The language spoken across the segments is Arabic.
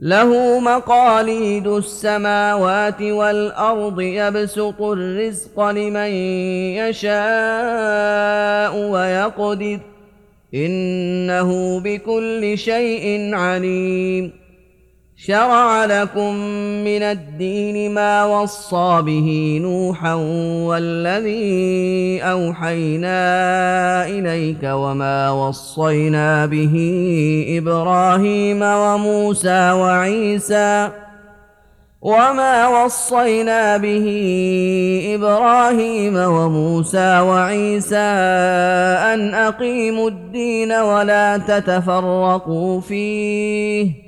له مقاليد السماوات والأرض يبسط الرزق لمن يشاء ويقدر. إنه بكل شيء عليم. شرع لكم من الدين ما وصى به نوحا والذي أوحينا إليك وما وصينا به إبراهيم وموسى وعيسى وما وصينا به إبراهيم وموسى وعيسى أن أقيموا الدين ولا تتفرقوا فيه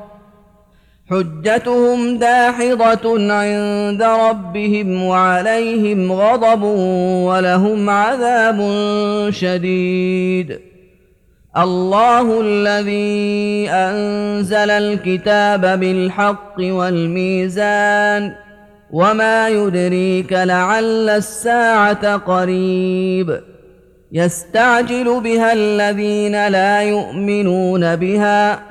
حجتهم داحضة عند ربهم وعليهم غضب ولهم عذاب شديد. الله الذي أنزل الكتاب بالحق والميزان وما يدريك لعل الساعة قريب. يستعجل بها الذين لا يؤمنون بها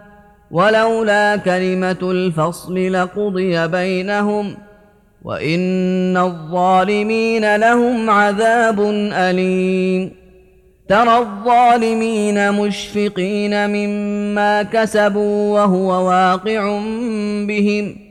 ولولا كلمة الفصل لقضي بينهم وإن الظالمين لهم عذاب أليم. ترى الظالمين مشفقين مما كسبوا وهو واقع بهم ۖ.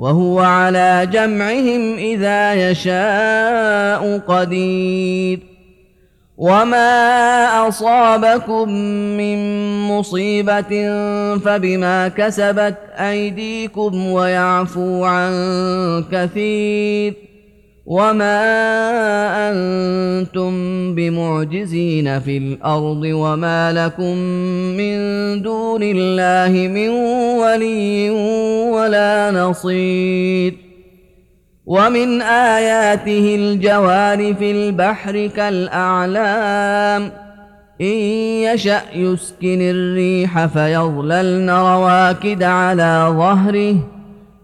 وهو على جمعهم إذا يشاء قدير. وما أصابكم من مصيبة فبما كسبت أيديكم ويعفو عن كثير. وما أنتم بمعجزين في الأرض وما لكم من دون الله من ولي ولا نصير ومن آياته الجوار في البحر كالأعلام إن يشأ يسكن الريح فيظللن رواكد على ظهره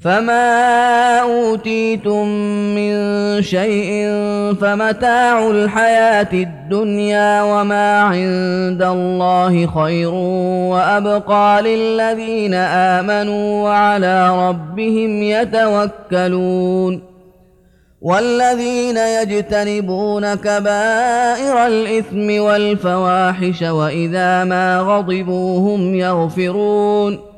فما اوتيتم من شيء فمتاع الحياة الدنيا وما عند الله خير وابقى للذين امنوا وعلى ربهم يتوكلون والذين يجتنبون كبائر الاثم والفواحش واذا ما غضبوا هم يغفرون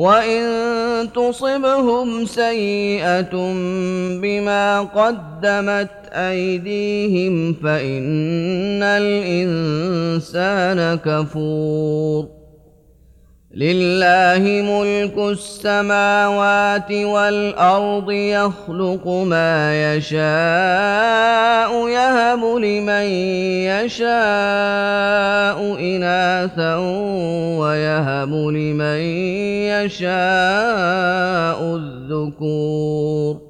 وان تصبهم سيئه بما قدمت ايديهم فان الانسان كفور لله ملك السماوات والأرض يخلق ما يشاء يهب لمن يشاء إناثا ويهب لمن يشاء الذكور.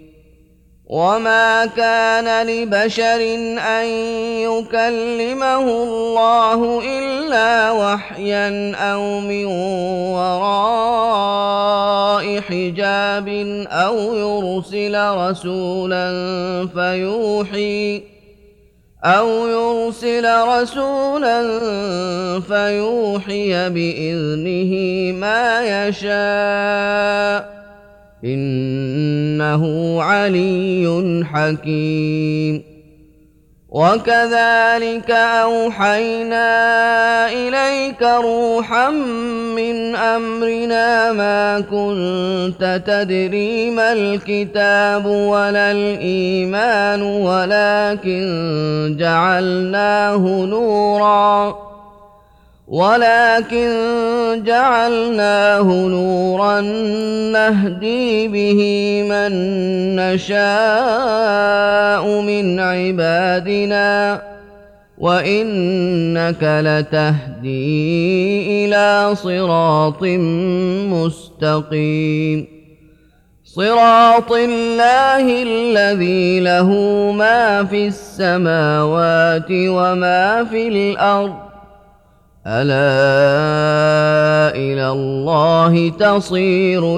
وما كان لبشر أن يكلمه الله إلا وحيا أو من وراء حجاب أو يرسل رسولا فيوحي أو يرسل رسولا فيوحي بإذنه ما يشاء إنه علي حكيم. وكذلك أوحينا إليك روحا من أمرنا ما كنت تدري ما الكتاب ولا الإيمان ولكن جعلناه نوراً. ولكن جعلناه نورا نهدي به من نشاء من عبادنا وإنك لتهدي إلى صراط مستقيم. صراط الله الذي له ما في السماوات وما في الأرض ألا إلى الله تصير